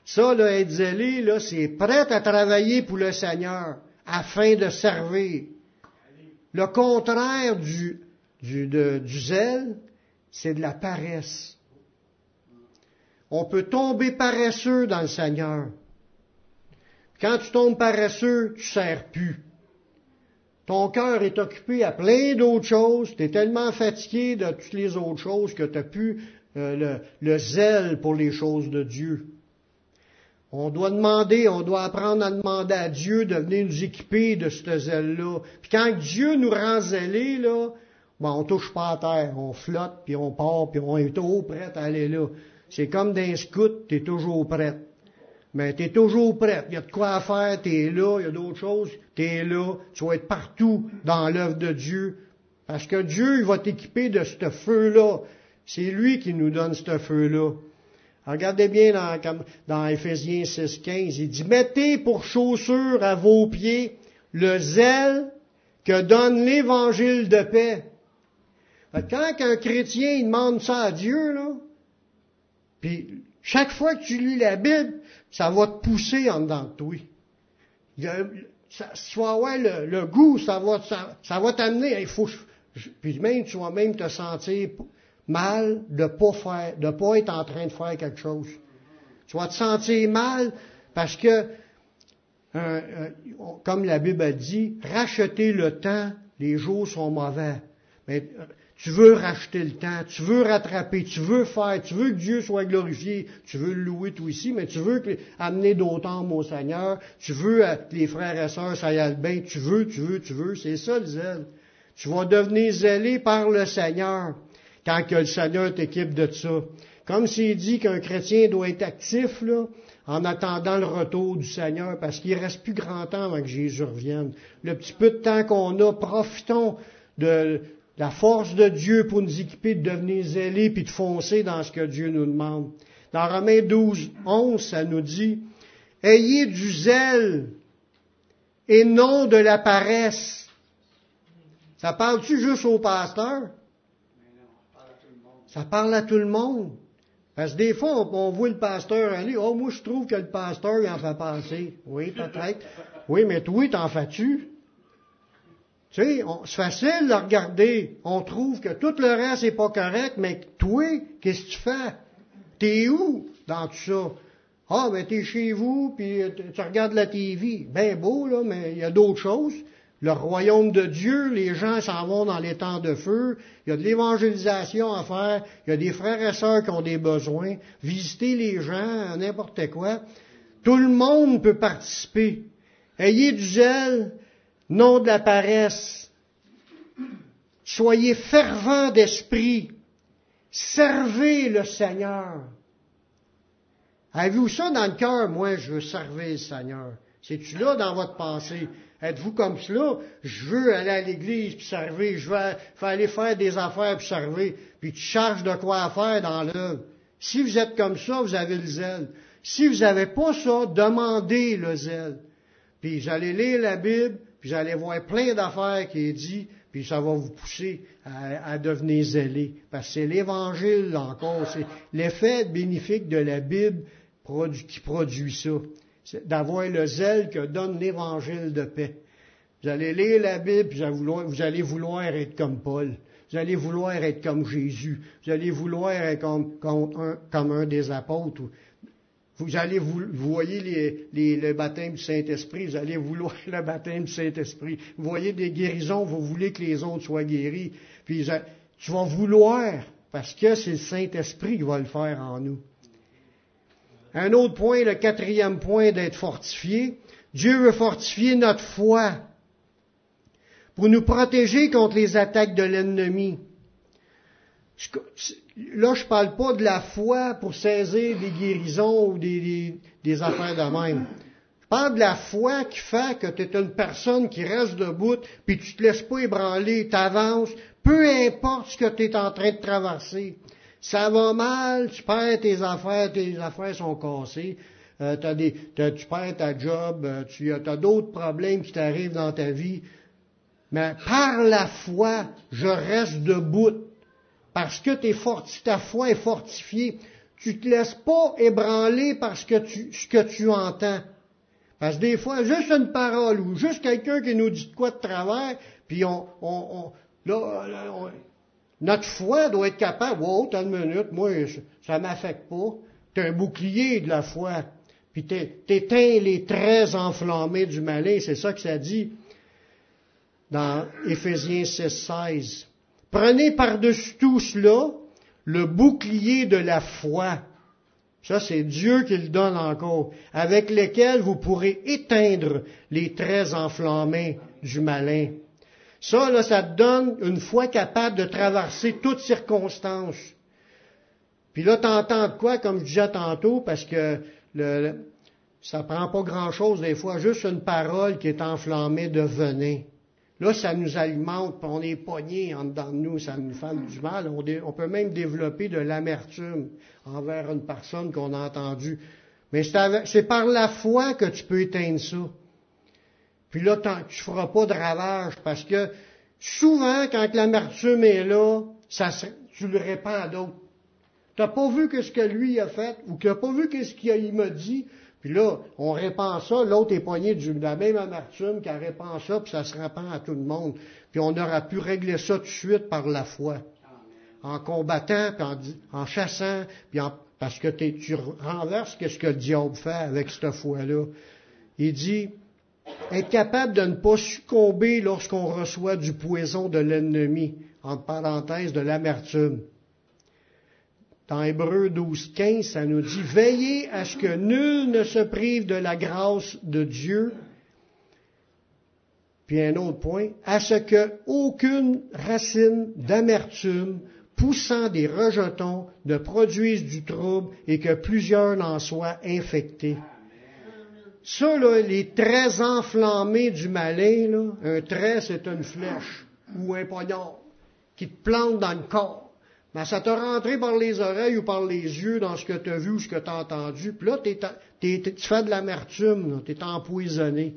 Ça, là, être zélé, là, c'est prêt à travailler pour le Seigneur, afin de servir. Le contraire du, du, du zèle, c'est de la paresse. On peut tomber paresseux dans le Seigneur. Quand tu tombes paresseux, tu sers plus. Ton cœur est occupé à plein d'autres choses. Tu es tellement fatigué de toutes les autres choses que tu n'as plus euh, le, le, zèle pour les choses de Dieu. On doit demander, on doit apprendre à demander à Dieu de venir nous équiper de ce zèle-là. Puis quand Dieu nous rend zélés, là, ben, on touche pas à terre, on flotte, puis on part, puis on est toujours prêt à aller là. C'est comme d'un scout, tu es toujours prêt. Mais tu es toujours prêt. Il y a de quoi faire, tu es là, il y a d'autres choses, tu es là, tu vas être partout dans l'œuvre de Dieu. Parce que Dieu, il va t'équiper de ce feu-là. C'est lui qui nous donne ce feu-là. Regardez bien dans, dans Éphésiens 6.15, il dit, mettez pour chaussure à vos pieds le zèle que donne l'évangile de paix. Quand un chrétien demande ça à Dieu, là, puis chaque fois que tu lis la Bible, ça va te pousser en dedans de toi. Ça, vas avoir le, goût, ça va, ça, va t'amener, il faut, puis même tu vas même te sentir mal de pas faire, de pas être en train de faire quelque chose. Tu vas te sentir mal parce que, comme la Bible a dit, racheter le temps, les jours sont mauvais. Mais tu veux racheter le temps, tu veux rattraper, tu veux faire, tu veux que Dieu soit glorifié, tu veux louer tout ici, mais tu veux amener d'autant mon Seigneur, tu veux que les frères et sœurs ça bien, tu veux, tu veux, tu veux, c'est ça le zèle. Tu vas devenir zélé par le Seigneur quand que le Seigneur t'équipe de ça. Comme s'il dit qu'un chrétien doit être actif, là, en attendant le retour du Seigneur, parce qu'il reste plus grand temps avant que Jésus revienne. Le petit peu de temps qu'on a, profitons de, la force de Dieu pour nous équiper de devenir zélés puis de foncer dans ce que Dieu nous demande. Dans Romains 12, 11, ça nous dit, Ayez du zèle et non de la paresse. Ça parle-tu juste au pasteur? Ça parle à tout le monde. Parce que des fois, on, voit le pasteur aller, oh, moi, je trouve que le pasteur, il en fait passer. Oui, peut-être. Oui, mais toi, t'en fais-tu? Tu sais, c'est facile de regarder. On trouve que tout le reste n'est pas correct, mais toi, qu'est-ce que tu fais? T'es où dans tout ça? Ah, ben t'es chez vous, puis tu regardes la TV. Ben beau, là, mais il y a d'autres choses. Le royaume de Dieu, les gens s'en vont dans les temps de feu. Il y a de l'évangélisation à faire. Il y a des frères et sœurs qui ont des besoins. Visiter les gens, n'importe quoi. Tout le monde peut participer. Ayez du zèle, non de la paresse. Soyez fervents d'esprit. Servez le Seigneur. Avez-vous ça dans le cœur? Moi, je veux servir le Seigneur. C'est-tu là dans votre pensée? Êtes-vous comme cela? Je veux aller à l'église puis servir. Je veux aller faire des affaires puis servir. Puis tu charges de quoi faire dans l'œuvre. Si vous êtes comme ça, vous avez le zèle. Si vous n'avez pas ça, demandez le zèle. Puis vous allez lire la Bible, puis vous allez voir plein d'affaires qui est dit, puis ça va vous pousser à, devenir zélé. Parce que c'est l'Évangile encore, c'est l'effet bénéfique de la Bible qui produit ça. C'est d'avoir le zèle que donne l'Évangile de paix. Vous allez lire la Bible, puis vous allez vouloir être comme Paul. Vous allez vouloir être comme Jésus. Vous allez vouloir être comme, un, comme un des apôtres. Vous allez vous, voyez les, les, le baptême du Saint-Esprit, vous allez vouloir le baptême du Saint-Esprit. Vous voyez des guérisons, vous voulez que les autres soient guéris. Puis tu vas vouloir, parce que c'est le Saint-Esprit qui va le faire en nous. Un autre point, le quatrième point d'être fortifié. Dieu veut fortifier notre foi pour nous protéger contre les attaques de l'ennemi. Là, je parle pas de la foi pour saisir des guérisons ou des, des, affaires de même. Je parle de la foi qui fait que tu es une personne qui reste debout, puis tu te laisses pas ébranler, tu avances, peu importe ce que tu es en train de traverser. Ça va mal, tu perds tes affaires, tes affaires sont cassées, euh, tu perds ta job, euh, tu as d'autres problèmes qui t'arrivent dans ta vie. Mais par la foi, je reste debout parce que ta foi est fortifiée. Tu te laisses pas ébranler parce que tu, ce que tu entends. Parce que des fois, juste une parole ou juste quelqu'un qui nous dit de quoi de travers, puis on, on, là, notre foi doit être capable, wow, t'as une minute, moi, ça m'affecte pas. T'es un bouclier de la foi. Puis t'éteins les traits enflammés du malin, c'est ça que ça dit dans Éphésiens 16, 16. Prenez par-dessus tout cela le bouclier de la foi. Ça, c'est Dieu qui le donne encore, avec lequel vous pourrez éteindre les traits enflammés du malin. Ça, là, ça te donne une foi capable de traverser toutes circonstances. Puis là, t'entends quoi, comme je disais tantôt, parce que le, ça prend pas grand-chose des fois, juste une parole qui est enflammée de venin. Là, ça nous alimente, on est pogné en dedans de nous, ça nous fait du mal. On, peut même développer de l'amertume envers une personne qu'on a entendue. Mais c'est par la foi que tu peux éteindre ça. Puis là, tu feras pas de ravage parce que souvent, quand l'amertume est là, tu le répands à d'autres. Tu n'as pas vu ce que lui a fait ou tu n'as pas vu ce qu'il m'a dit, puis là, on répand ça, l'autre est poigné de la même amertume qui répand ça, puis ça se répand à tout le monde. Puis on aura pu régler ça tout de suite par la foi. en combattant, puis en, en chassant, puis en, parce que tu renverses ce que le diable fait avec cette foi-là. Il dit, être capable de ne pas succomber lorsqu'on reçoit du poison de l'ennemi, entre parenthèses, de l'amertume. Dans Hébreu 12, 15, ça nous dit, veillez à ce que nul ne se prive de la grâce de Dieu. Puis un autre point, à ce que aucune racine d'amertume poussant des rejetons ne produise du trouble et que plusieurs n'en soient infectés. Ça, là, les traits enflammés du malin, un trait, c'est une flèche ou un poignard qui te plante dans le corps. Mais ça t'a rentré par les oreilles ou par les yeux dans ce que tu as vu ou ce que tu as entendu. Puis là, tu fais de l'amertume, tu es empoisonné.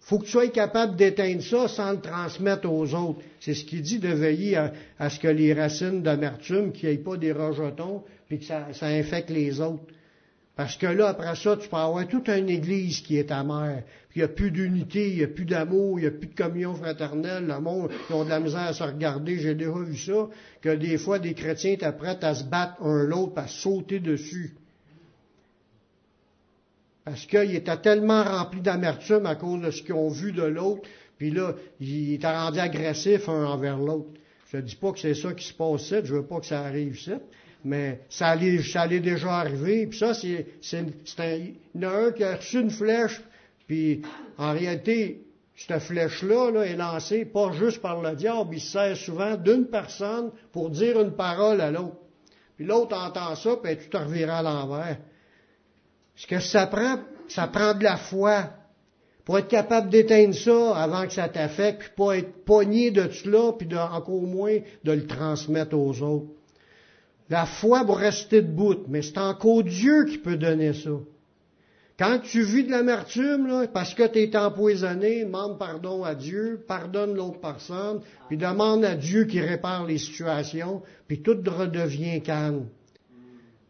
faut que tu sois capable d'éteindre ça sans le transmettre aux autres. C'est ce qu'il dit de veiller à, ce que les racines d'amertume, qu'il n'y ait pas des rejetons, puis que ça infecte les autres. Parce que là, après ça, tu peux avoir toute une église qui est amère. Puis il n'y a plus d'unité, il n'y a plus d'amour, il n'y a plus de communion fraternelle. Le monde, ils ont de la misère à se regarder. J'ai déjà vu ça, que des fois, des chrétiens étaient prêts à se battre un l'autre, à sauter dessus. Parce qu'ils étaient tellement remplis d'amertume à cause de ce qu'ils ont vu de l'autre. Puis là, ils étaient rendus agressifs un envers l'autre. Je ne dis pas que c'est ça qui se passe je veux pas que ça arrive ici mais ça allait, déjà arriver. Puis ça, c'est, c'est, un, il y en a un qui a reçu une flèche, puis en réalité, cette flèche-là là, est lancée pas juste par le diable, il sert souvent d'une personne pour dire une parole à l'autre. Puis l'autre entend ça, puis tu te reviras à l'envers. Ce que ça prend, ça prend de la foi pour être capable d'éteindre ça avant que ça t'affecte, puis pas être pogné de cela, puis de, encore moins de le transmettre aux autres. La foi pour rester debout, mais c'est encore Dieu qui peut donner ça. Quand tu vis de l'amertume, parce que tu es empoisonné, demande pardon à Dieu, pardonne l'autre personne, puis demande à Dieu qui répare les situations, puis tout redevient calme.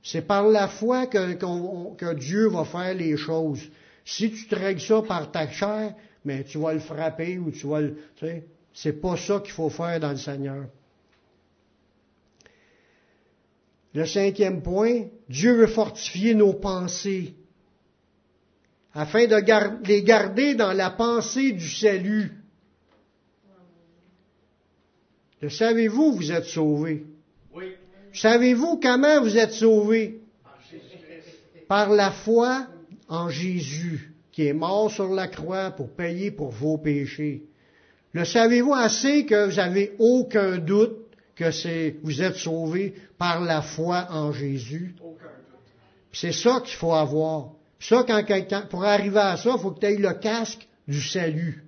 C'est par la foi que, Dieu va faire les choses. Si tu te ça par ta chair, mais tu vas le frapper ou tu vas le, tu c'est pas ça qu'il faut faire dans le Seigneur. Le cinquième point, Dieu veut fortifier nos pensées afin de les garder dans la pensée du salut. Le savez-vous, vous êtes sauvés? Oui. Savez-vous comment vous êtes sauvés? Par la foi en Jésus, qui est mort sur la croix pour payer pour vos péchés. Le savez-vous assez que vous n'avez aucun doute? Que c'est, vous êtes sauvés par la foi en Jésus. C'est ça qu'il faut avoir. Ça, quand quelqu'un, pour arriver à ça, il faut que tu aies le casque du salut.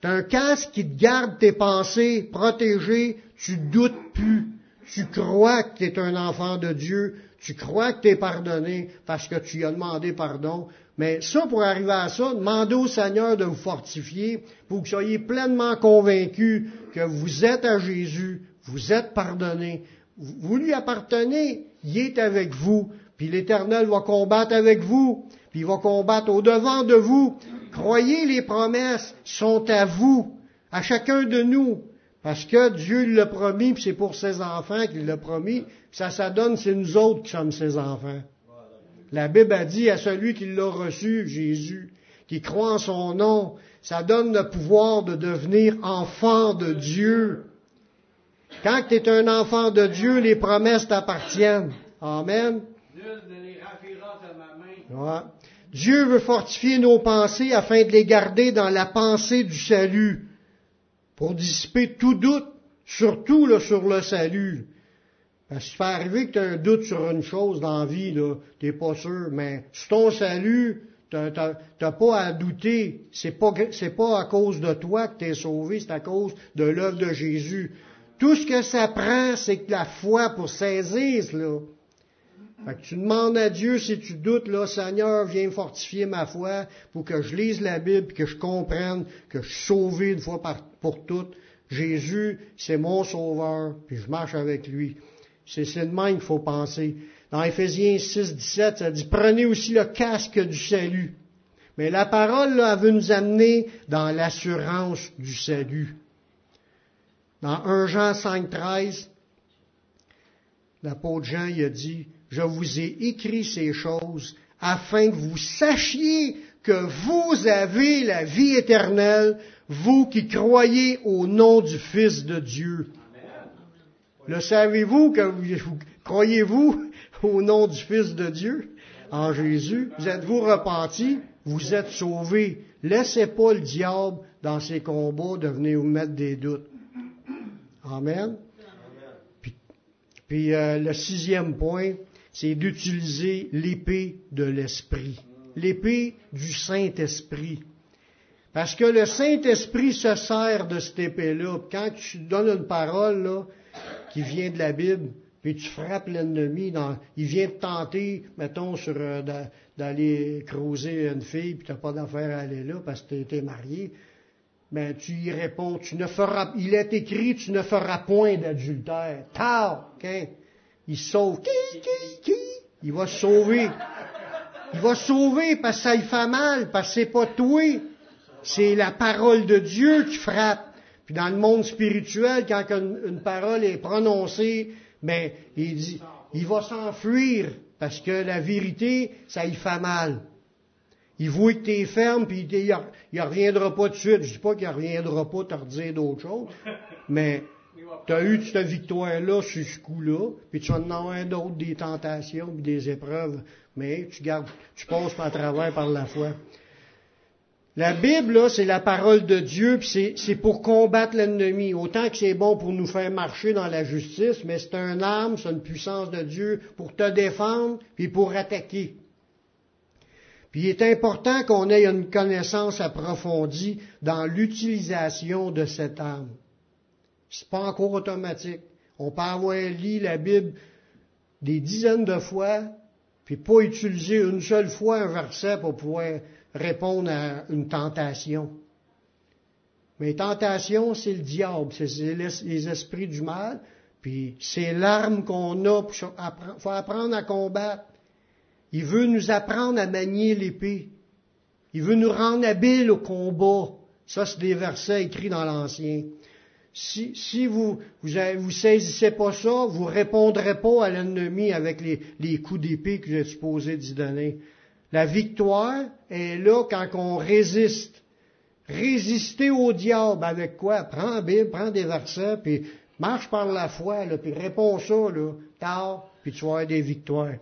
Tu un casque qui te garde tes pensées protégées, tu doutes plus. Tu crois que tu es un enfant de Dieu, tu crois que tu es pardonné parce que tu as demandé pardon. Mais ça, pour arriver à ça, demandez au Seigneur de vous fortifier pour que vous soyez pleinement convaincus vous êtes à Jésus, vous êtes pardonné, vous lui appartenez, il est avec vous, puis l'Éternel va combattre avec vous, puis il va combattre au devant de vous. Croyez les promesses sont à vous, à chacun de nous, parce que Dieu l'a promis, puis c'est pour ses enfants qu'il l'a promis. Ça, ça donne, c'est nous autres qui sommes ses enfants. La Bible a dit à celui qui l'a reçu, Jésus, qui croit en son nom, ça donne le pouvoir de devenir enfant de Dieu. Quand tu es un enfant de Dieu, les promesses t'appartiennent. Amen. Dieu veut fortifier nos pensées afin de les garder dans la pensée du salut, pour dissiper tout doute, surtout sur le salut. Parce que ça peut arriver que tu as un doute sur une chose dans la vie, tu n'es pas sûr, mais sur ton salut, tu n'as pas à douter. C'est pas, c'est pas à cause de toi que tu es sauvé, c'est à cause de l'œuvre de Jésus. Tout ce que ça prend, c'est que la foi pour saisir cela. Fait que tu demandes à Dieu si tu doutes, là, Seigneur, viens fortifier ma foi pour que je lise la Bible, que je comprenne que je suis sauvé une fois pour toutes. Jésus, c'est mon sauveur, puis je marche avec lui. C'est le même qu'il faut penser. Dans Ephésiens 6, 17, ça dit, prenez aussi le casque du salut. Mais la parole, là, elle veut nous amener dans l'assurance du salut. Dans 1 Jean 5, 13, l'apôtre Jean il a dit, je vous ai écrit ces choses afin que vous sachiez que vous avez la vie éternelle, vous qui croyez au nom du Fils de Dieu. Le savez-vous que vous, croyez-vous au nom du Fils de Dieu, en Jésus? Vous êtes-vous repentis? Vous êtes sauvés. Laissez pas le diable dans ses combats de venir vous mettre des doutes. Amen. Puis, euh, le sixième point, c'est d'utiliser l'épée de l'Esprit. L'épée du Saint-Esprit. Parce que le Saint-Esprit se sert de cette épée-là. Quand tu donnes une parole qui vient de la Bible, puis tu frappes l'ennemi, il vient te tenter, mettons, sur euh, d'aller creuser une fille, puis tu n'as pas d'affaire à aller là parce que tu été marié, ben tu y réponds, tu ne feras, il est écrit, tu ne feras point d'adultère. Tard, okay? il sauve. Qui, qui, qui? Il va sauver. Il va sauver parce que ça lui fait mal, parce que c'est pas toi. C'est la parole de Dieu qui frappe. Puis dans le monde spirituel, quand une, parole est prononcée, ben, il dit, il va s'enfuir parce que la vérité, ça lui fait mal. Il voit que tu es ferme, puis il, ne reviendra pas de suite. Je dis pas qu'il reviendra pas te redire d'autres choses, mais tu as eu cette victoire-là sur ce coup-là, puis tu en as un d'autres, des tentations, puis des épreuves, mais tu gardes, tu passes à travers par la foi. La Bible, c'est la parole de Dieu, puis c'est pour combattre l'ennemi. Autant que c'est bon pour nous faire marcher dans la justice, mais c'est un arme, c'est une puissance de Dieu pour te défendre, puis pour attaquer. Puis il est important qu'on ait une connaissance approfondie dans l'utilisation de cette arme. C'est pas encore automatique. On peut avoir lu la Bible des dizaines de fois, puis pas utiliser une seule fois un verset pour pouvoir répondre à une tentation. Mais tentation, c'est le diable, c'est les esprits du mal, puis c'est l'arme qu'on a, il faut apprendre à combattre. Il veut nous apprendre à manier l'épée. Il veut nous rendre habiles au combat. Ça, c'est des versets écrits dans l'Ancien. Si, vous, vous, saisissez pas ça, vous répondrez pas à l'ennemi avec les, les coups d'épée que j'ai supposé d'y donner. La victoire est là quand on résiste. Résister au diable avec quoi? Prends la Bible, prends des versets, puis marche par la foi, là, puis réponds ça, là, tard, puis tu vas avoir des victoires.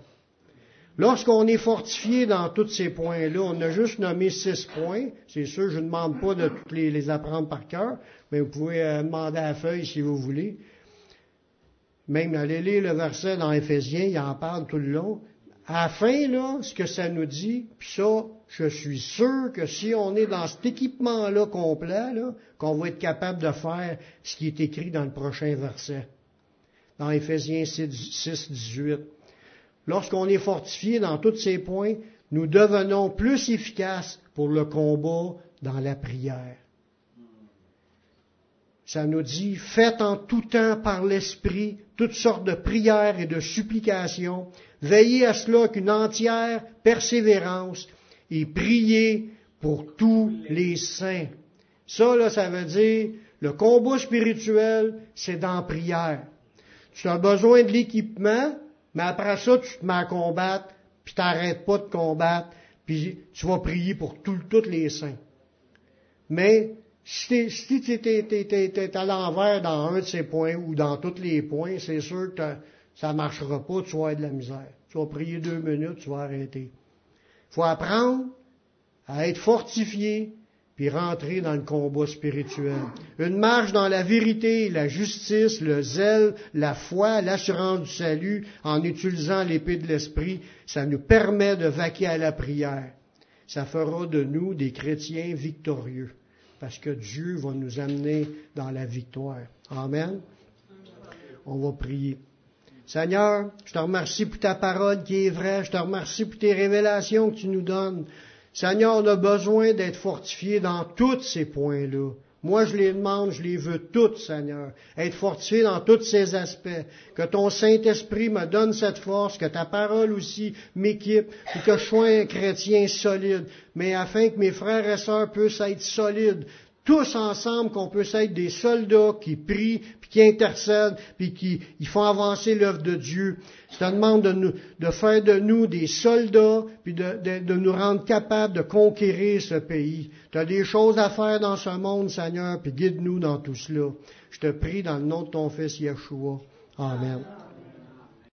Lorsqu'on est fortifié dans tous ces points-là, on a juste nommé six points. C'est sûr, je ne demande pas de tous les, apprendre par cœur, mais vous pouvez euh, demander à la feuille si vous voulez. Même allez lire le verset dans Éphésiens, il en parle tout le long. À la fin, là, ce que ça nous dit, puis ça, je suis sûr que si on est dans cet équipement-là complet, là, qu'on va être capable de faire ce qui est écrit dans le prochain verset. Dans Éphésiens 6, 18. Lorsqu'on est fortifié dans tous ces points, nous devenons plus efficaces pour le combat dans la prière. Ça nous dit, faites en tout temps par l'Esprit toutes sortes de prières et de supplications, veillez à cela qu'une entière persévérance et priez pour tous les saints. Ça, là, ça veut dire, le combat spirituel, c'est dans la prière. Tu as besoin de l'équipement, mais après ça, tu te mets à combattre, puis tu n'arrêtes pas de combattre, puis tu vas prier pour tous les saints. Mais si, tu es, à l'envers dans un de ces points ou dans tous les points, c'est sûr que ça ne marchera pas, tu vas avoir de la misère. Tu vas prier deux minutes, tu vas arrêter. Il faut apprendre à être fortifié, puis rentrer dans le combat spirituel. Une marche dans la vérité, la justice, le zèle, la foi, l'assurance du salut, en utilisant l'épée de l'esprit, ça nous permet de vaquer à la prière. Ça fera de nous des chrétiens victorieux, parce que Dieu va nous amener dans la victoire. Amen. On va prier. Seigneur, je te remercie pour ta parole qui est vraie, je te remercie pour tes révélations que tu nous donnes. Seigneur, on a besoin d'être fortifié dans tous ces points-là. Moi, je les demande, je les veux toutes, Seigneur. Être fortifié dans tous ces aspects. Que ton Saint-Esprit me donne cette force, que ta parole aussi m'équipe, et que je sois un chrétien solide. Mais afin que mes frères et sœurs puissent être solides, tous ensemble qu'on puisse être des soldats qui prient, puis qui intercèdent, puis qui ils font avancer l'œuvre de Dieu. Je te demande de, nous, de faire de nous des soldats, puis de, de, de nous rendre capables de conquérir ce pays. Tu as des choses à faire dans ce monde, Seigneur, puis guide-nous dans tout cela. Je te prie dans le nom de ton Fils Yeshua. Amen.